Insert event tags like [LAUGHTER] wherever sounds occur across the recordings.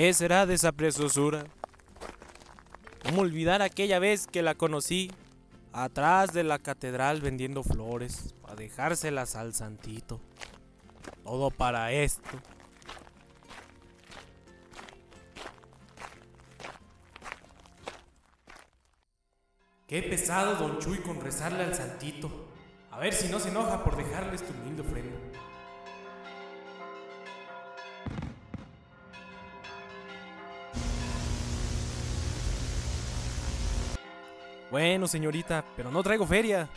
¿Qué será de esa preciosura? ¿Cómo olvidar aquella vez que la conocí atrás de la catedral vendiendo flores para dejárselas al santito? Todo para esto. Qué pesado don Chuy con rezarle al santito. A ver si no se enoja por dejarle este humilde ofrenda. Bueno, señorita, pero no traigo feria.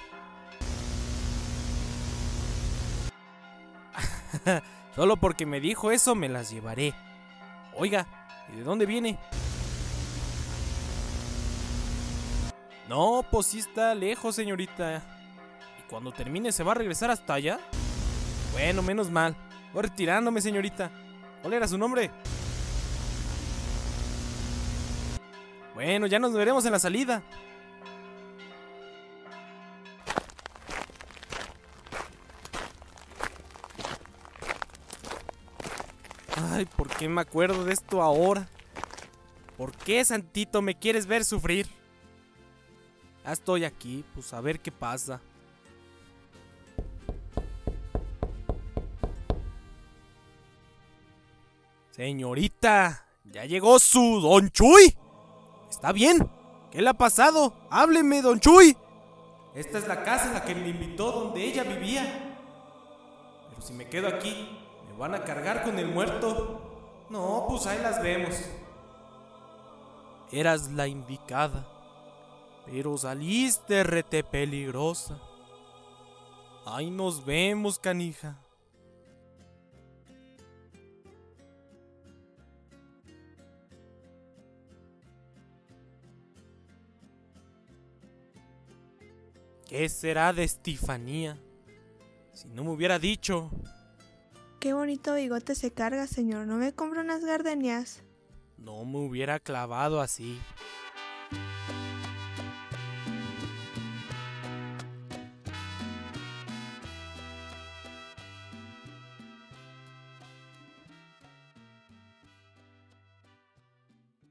[LAUGHS] Solo porque me dijo eso me las llevaré. Oiga, ¿y de dónde viene? No, pues sí está lejos, señorita. ¿Y cuando termine se va a regresar hasta allá? Bueno, menos mal. Voy retirándome, señorita. ¿Cuál era su nombre? Bueno, ya nos veremos en la salida. Ay, ¿por qué me acuerdo de esto ahora? ¿Por qué, Santito, me quieres ver sufrir? Ya estoy aquí, pues a ver qué pasa. Señorita, ya llegó su Don Chuy. ¿Está bien? ¿Qué le ha pasado? Hábleme, Don Chuy. Esta es la casa en la que me invitó donde ella vivía. Pero si me quedo aquí, ¿me van a cargar con el muerto? No, pues ahí las vemos. Eras la indicada. Pero saliste rete peligrosa. Ahí nos vemos, canija. ¿Qué será de Estifanía? Si no me hubiera dicho. Qué bonito bigote se carga, señor. ¿No me compro unas gardenias? No me hubiera clavado así.